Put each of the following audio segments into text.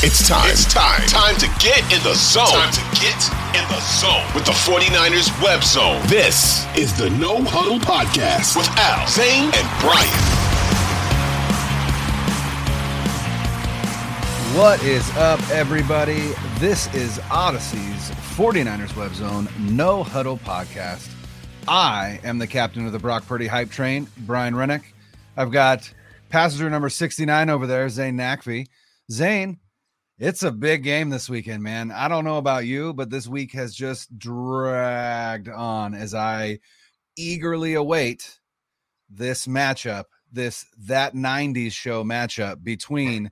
It's time. It's time. Time to get in the zone. Time to get in the zone with the 49ers web zone. This is the No Huddle Podcast with Al, Zane, and Brian. What is up, everybody? This is Odyssey's 49ers web zone No Huddle Podcast. I am the captain of the Brock Purdy hype train, Brian Rennick. I've got passenger number 69 over there, Zane Nakvi. Zane, it's a big game this weekend, man. I don't know about you, but this week has just dragged on as I eagerly await this matchup, this that 90s show matchup between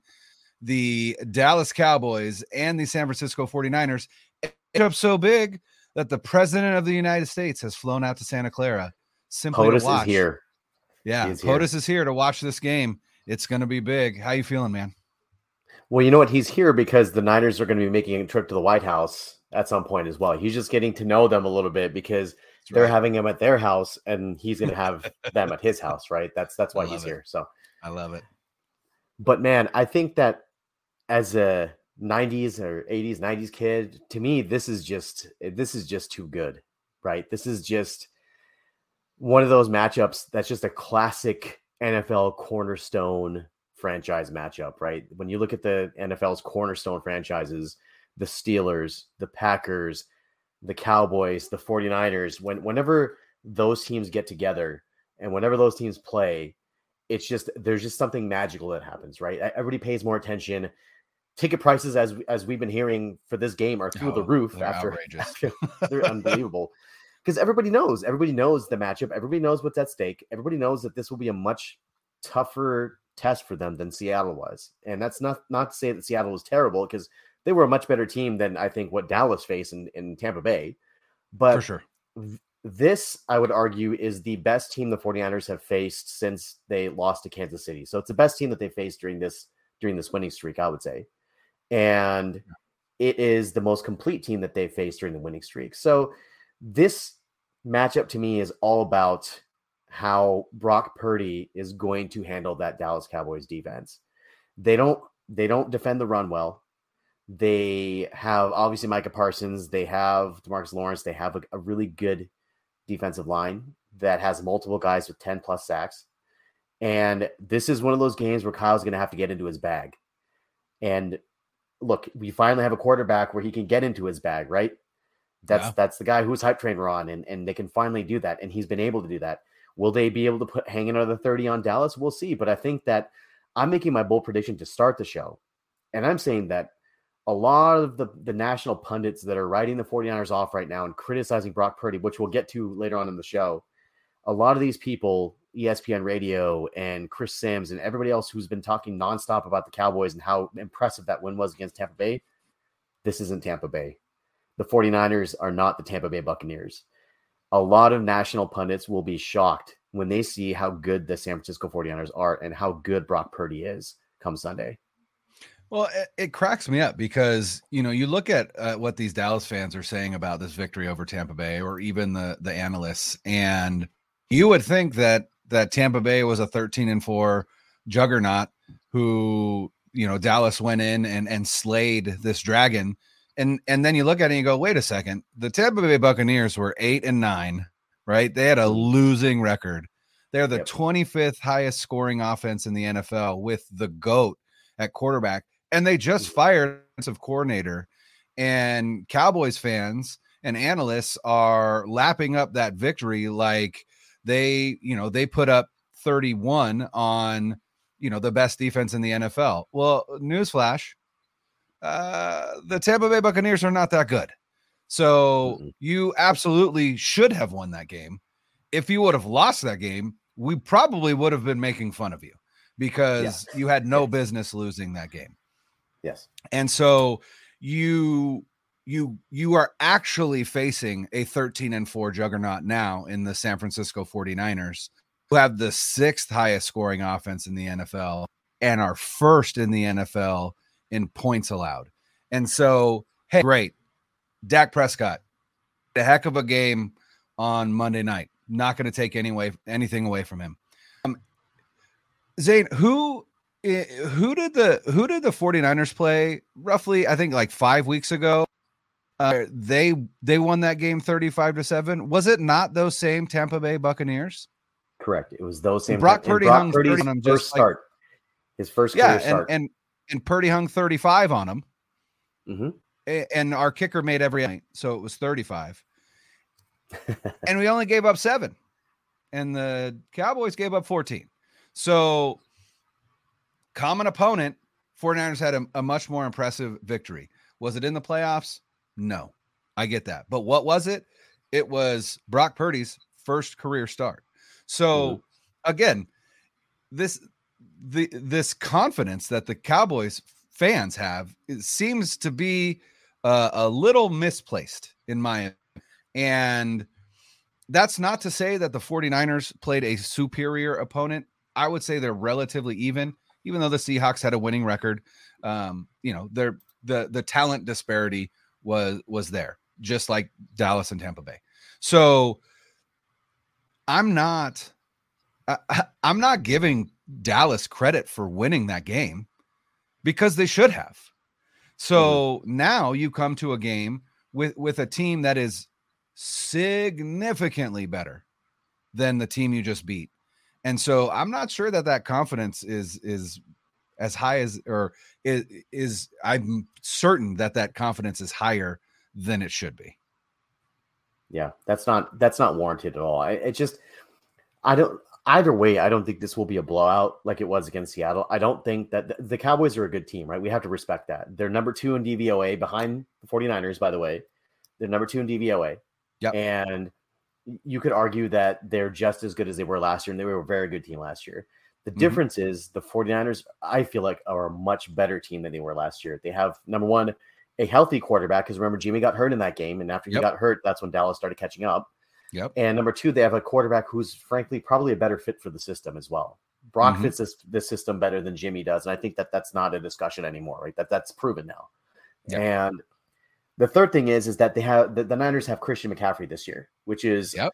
the Dallas Cowboys and the San Francisco 49ers. It's up so big that the president of the United States has flown out to Santa Clara simply POTUS to watch. is here. Yeah, He's here. POTUS is here to watch this game. It's going to be big. How you feeling, man? Well, you know what? He's here because the Niners are going to be making a trip to the White House at some point as well. He's just getting to know them a little bit because That's they're right. having him at their house and he's going to have them at his house, right? That's that's why he's it. here. So, I love it. but man, I think that as a 90s or 80s 90s kid, to me this is just eh, this is just too good, right? This is just one of those matchups that's just a classic NFL cornerstone franchise matchup, right? When you look at the NFL's cornerstone franchises, the Steelers, the Packers, the Cowboys, the 49ers, when whenever those teams get together and whenever those teams play, it's just there's just something magical that happens, right? Everybody pays more attention. Ticket prices, as as we've been hearing for this game, are through the Oh, roof they're after, outrageous. after they're unbelievable because everybody knows everybody knows the matchup everybody knows what's at stake everybody knows that this will be a much tougher test for them than seattle was. And that's not not to say that seattle was terrible because they were a much better team than i think what dallas faced in, in tampa bay. But For sure. th- this i would argue is the best team the 49ers have faced since they lost to kansas city. So it's the best team that they faced during this during this winning streak i would say. And it is the most complete team that they faced during the winning streak. So this matchup to me is all about how Brock Purdy is going to handle that Dallas Cowboys defense. They don't they don't defend the run well. They have obviously Micah Parsons, they have Demarcus Lawrence, they have a, a really good defensive line that has multiple guys with 10 plus sacks. And this is one of those games where Kyle's going to have to get into his bag. And look, we finally have a quarterback where he can get into his bag, right? That's Yeah. that's the guy who's hype train were on, and, and they can finally do that. And he's been able to do that. Will they be able to put hang another 30 on Dallas? We'll see. But I think that I'm making my bold prediction to start the show. And I'm saying that a lot of the, the national pundits that are writing the 49ers off right now and criticizing Brock Purdy, which we'll get to later on in the show, a lot of these people, ESPN Radio and Chris Sims and everybody else who's been talking nonstop about the Cowboys and how impressive that win was against Tampa Bay, this isn't Tampa Bay. The 49ers are not the Tampa Bay Buccaneers. A lot of national pundits will be shocked when they see how good the San Francisco 49ers are and how good Brock Purdy is come Sunday. Well, it, it cracks me up because you know you look at uh, what these Dallas fans are saying about this victory over Tampa Bay, or even the the analysts, and you would think that that Tampa Bay was a thirteen and four juggernaut who you know Dallas went in and and slayed this dragon, and and then you look at it and you go, wait a second, the Tampa Bay Buccaneers were eight and nine, right? They had a mm-hmm. losing record. They're the Yep. 25th highest scoring offense in the NFL with the GOAT at quarterback. And they just mm-hmm. fired a defensive coordinator. And Cowboys fans and analysts are lapping up that victory like they, you know, they put up 31 on, you know, the best defense in the NFL. Well, newsflash, uh, the Tampa Bay Buccaneers are not that good. So you absolutely should have won that game. If you would have lost that game, we probably would have been making fun of you because you had no Yes. business losing that game. Yes. And so you you you are actually facing a 13 and 4 juggernaut now in the San Francisco 49ers who have the sixth highest scoring offense in the NFL and are first in the NFL in points allowed. And so, hey, great. Dak Prescott, the heck of a game on Monday night. Not going to take any way, anything away from him. Um, Zane, who who did the who did the 49ers play roughly i think like five weeks ago uh, they they won that game 35 to 7 was it not those same tampa bay buccaneers correct it was those same brock purdy brock hung Purdy's 30 on first just start his first yeah and, start and and purdy hung 35 on him. Mhm. And our kicker made every night so it was 35 and we only gave up seven and the cowboys gave up 14 so common opponent 49ers had a, a much more impressive victory. Was it in the playoffs? No. I get that. But what was it? It was brock purdy's first career start. So again this the this confidence that the cowboys fans have seems to be uh, a little misplaced in my opinion. and that's not to say that the 49ers played a superior opponent i would say they're relatively even even though the seahawks had a winning record um you know they're the the talent disparity was was there just like dallas and tampa bay so i'm not I- i'm not giving dallas credit for winning that game because they should have so mm-hmm. now you come to a game with with a team that is significantly better than the team you just beat. And so I'm not sure that that confidence is is as high as or is, is I'm certain that that confidence is higher than it should be. Yeah, that's not that's not warranted at all. I, it just I don't either way. I don't think this will be a blowout like it was against Seattle. I don't think that the, the Cowboys are a good team, right? We have to respect that. They're number two in DVOA behind the 49ers, by the way. They're number two in DVOA. Yep. And you could argue that they're just as good as they were last year, and they were a very good team last year. The Mhm. difference is the 49ers, I feel like, are a much better team than they were last year. They have number one, a healthy quarterback, because remember, Jimmy got hurt in that game. And after he Yep. got hurt, that's when Dallas started catching up. Yep. And number two, they have a quarterback who's frankly probably a better fit for the system as well. Brock Mhm. fits this, this system better than Jimmy does, and I think that that's not a discussion anymore. Right? That that's proven now. Yeah. And the third thing is is that they have the, the Niners have Christian McCaffrey this year, which is Yep.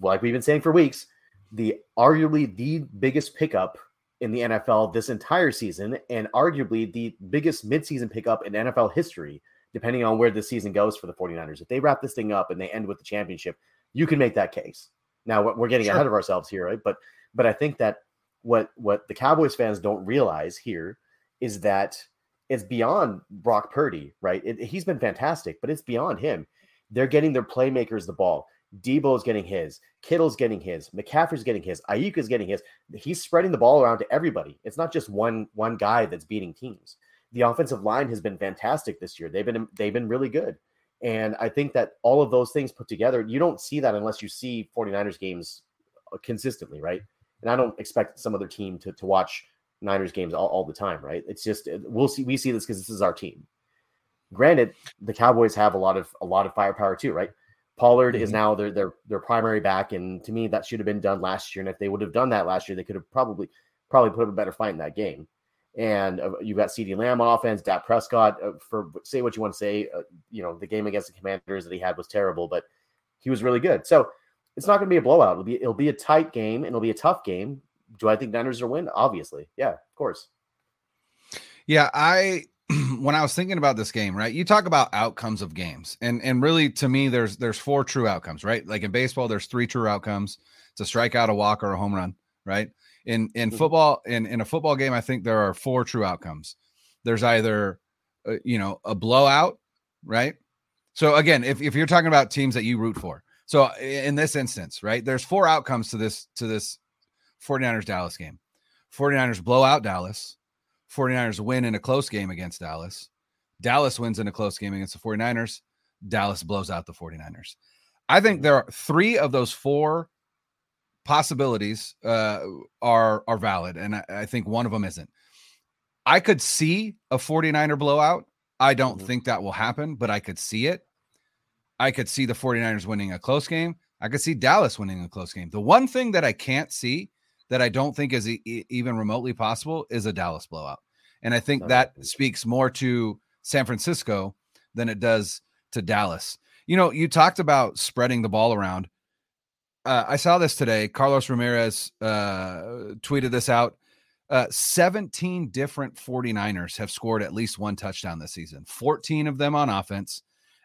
like we've been saying for weeks, the arguably the biggest pickup in the NFL this entire season, and arguably the biggest midseason pickup in NFL history, depending on where the season goes for the 49ers. If they wrap this thing up and they end with the championship, you can make that case. Now we're- getting Sure. ahead of ourselves here, right? But but I think that what what the Cowboys fans don't realize here is that it's beyond Brock Purdy, right? It, he's been fantastic, but it's beyond him. They're getting their playmakers the ball. Debo's getting his, Kittle's getting his, McCaffrey's getting his, Aiyuk's getting his. He's spreading the ball around to everybody. It's not just one one guy that's beating teams. The offensive line has been fantastic this year. They've been they've been really good. And I think that all of those things put together, you don't see that unless you see 49ers games uh, consistently, right? And I don't expect some other team to, to watch Niners games all, all the time, right? It's just uh, we'll see we see this because this is our team. Granted, the Cowboys have a lot of a lot of firepower too, right? Pollard is Mhm. now their their their primary back, and to me, that should have been done last year. And if they would have done that last year, they could have probably probably put up a better fight in that game. And uh, you got CeeDee Lamb on offense, Dak Prescott. Uh, for say what you want to say, uh, you know the game against the Commanders that he had was terrible, but he was really good. So it's not going to be a blowout. It'll be it'll be a tight game and it'll be a tough game. Do I think Niners are win? Obviously, yeah, of course. Yeah, I when I was thinking about this game, right? You talk about outcomes of games. And and really to me there's there's four true outcomes, right? Like in baseball there's three true outcomes. It's a strikeout, a walk or a home run, right? In in Mhm. football in in a football game I think there are four true outcomes. There's either uh, you know, a blowout, right? So again, if if you're talking about teams that you root for. So in this instance, right? There's four outcomes to this to this 49ers Dallas game. 49ers blow out Dallas. 49ers win in a close game against Dallas. Dallas wins in a close game against the 49ers. Dallas blows out the 49ers. I think there are three of those four possibilities uh, are are valid, and I, I think one of them isn't. I could see a 49er blowout. I don't Mhm. think that will happen, but I could see it. I could see the 49ers winning a close game. I could see Dallas winning a close game. The one thing that I can't see that I don't think is e- e- even remotely possible is a Dallas blowout. And I think that speaks more to San Francisco than it does to Dallas. You know, you talked about spreading the ball around. Uh, I saw this today. Carlos Ramirez uh, tweeted this out. uh, 17 different 49ers have scored at least one touchdown this season, 14 of them on offense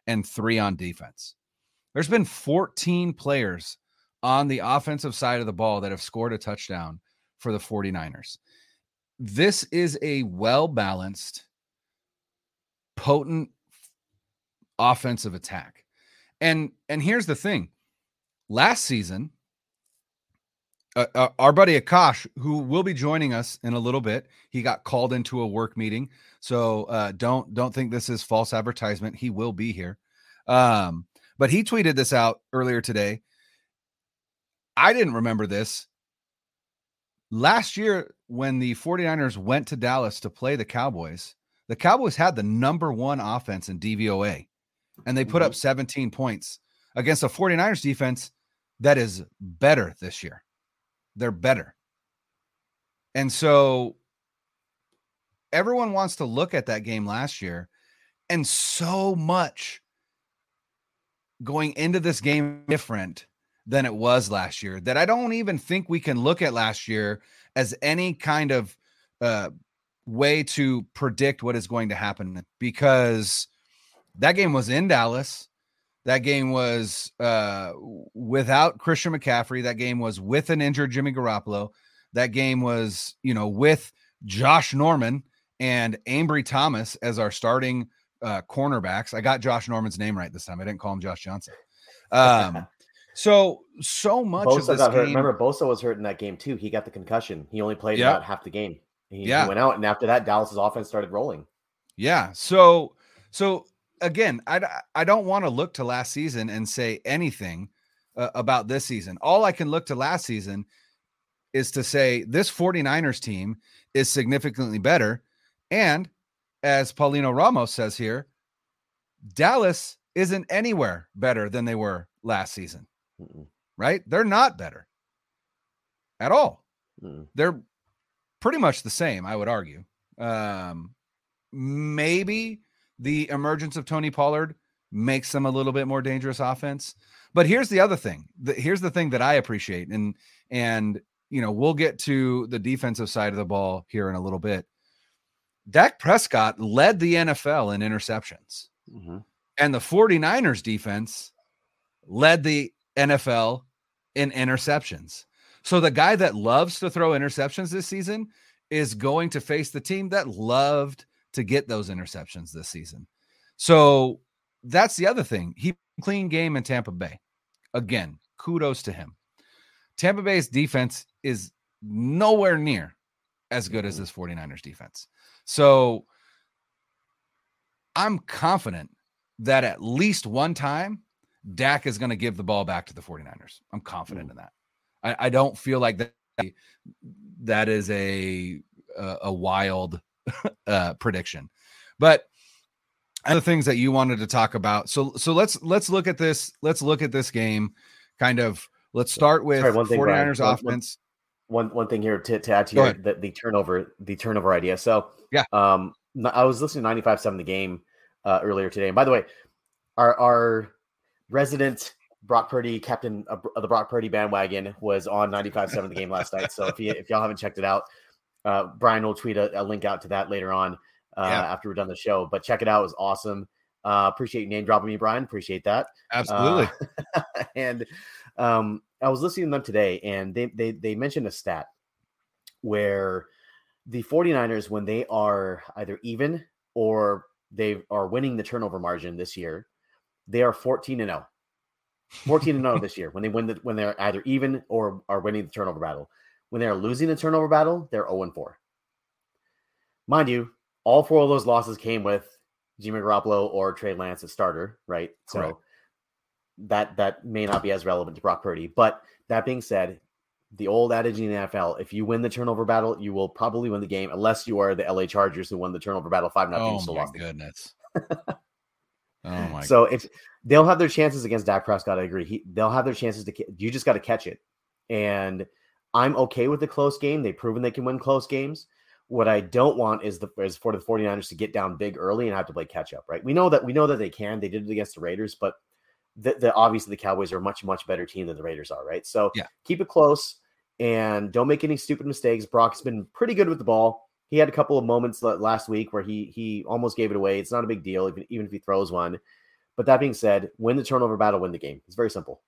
and three on defense. There's been 14 players on the offensive side of the ball that have scored a touchdown for the 49ers. This is a well balanced, potent offensive attack. And and here's the thing. Last season, uh, uh, our buddy Akash, who will be joining us in a little bit, he got called into a work meeting. So uh, don't don't think this is false advertisement. He will be here. Um, but he tweeted this out earlier today. I didn't remember this. Last year, when the 49ers went to Dallas to play the Cowboys, the Cowboys had the number one offense in DVOA, and they put mm-hmm. up 17 points against a 49ers defense that is better this year they're better. And so everyone wants to look at that game last year and so much going into this game different than it was last year that I don't even think we can look at last year as any kind of uh, way to predict what is going to happen because that game was in Dallas. That game was uh, without Christian McCaffrey. That game was with an injured Jimmy Garoppolo. That game was, you know, with Josh Norman and Ambry Thomas as our starting uh, cornerbacks. I got Josh Norman's name right this time. I didn't call him Josh Johnson. Um, so so much Bosa of this got game, hurt. Remember, Bosa was hurt in that game too. He got the concussion. He only played Yeah. about half the game. He, he Yeah. went out, and after that, Dallas's offense started rolling. Yeah. So so again, I I don't want to look to last season and say anything uh, about this season. All I can look to last season is to say this 49ers team is significantly better and as Paulino Ramos says here, Dallas isn't anywhere better than they were last season, Mm-mm, right? They're not better at all. mm-mm. they're pretty much the same, I would argue. Um, maybe the emergence of Tony Pollard makes them a little bit more dangerous offense. But here's the other thing. The, here's the thing that I appreciate, and and you know we'll get to the defensive side of the ball here in a little bit. Dak Prescott led the NFL in interceptions, Mhm. and the 49ers defense led the NFL in interceptions. So the guy that loves to throw interceptions this season is going to face the team that loved to get those interceptions this season. So that's the other thing. He clean game in Tampa Bay. Again, kudos to him. Tampa Bay's defense is nowhere near as good as mm-hmm. this 49ers defense. So I'm confident that at least one time Dak is going to give the ball back to the 49ers. I'm confident mm. in that. I, I don't feel like that that is a a, a wild uh, prediction. But other things that you wanted to talk about. So so let's let's look at this. Let's look at this game. Kind of let's start with Sorry, one thing, Brian. 49ers One- one- offense. One one thing here to, to add to your, the, the turnover the turnover idea. So Yeah. um, I was listening to 95.7 the game uh, earlier today, and by the way, our our resident Brock Purdy captain of the Brock Purdy bandwagon was on 95.7 the game last night. So if you if y'all haven't checked it out, uh, Brian will tweet a, a link out to that later on uh, Yeah. after we're done the show. But check it out; it was awesome. Uh, appreciate you name dropping me, Brian. Appreciate that. Absolutely. Uh, and um, I was listening to them today, and they, they they mentioned a stat where the 49ers, when they are either even or they are winning the turnover margin this year, they are 14 and 0. 14 and 0 this year when they win the when they're either even or are winning the turnover battle. When they're losing the turnover battle, they're 0 and 4. Mind you, all four of those losses came with Jimmy Garoppolo or Trey Lance as starter, right? Correct. So that that may not be as relevant to Brock Purdy. But that being said, the old adage in the NFL: if you win the turnover battle, you will probably win the game, unless you are the LA Chargers who won the turnover battle five nothing. oh still my goodness. oh my So if they'll have their chances against Dak Prescott, I agree. He, they'll have their chances to. You just got to catch it, and I'm okay with the close game. They've proven they can win close games. What I don't want is the is for the 49ers to get down big early and have to play catch up. Right? We know that we know that they can. They did it against the Raiders, but the, the obviously the Cowboys are a much much better team than the Raiders are. Right? So Yeah. keep it close. and don't make any stupid mistakes. Brock's been pretty good with the ball. He had a couple of moments last week where he he almost gave it away. It's not a big deal, even, even if he throws one. But that being said, win the turnover battle, win the game. It's very simple.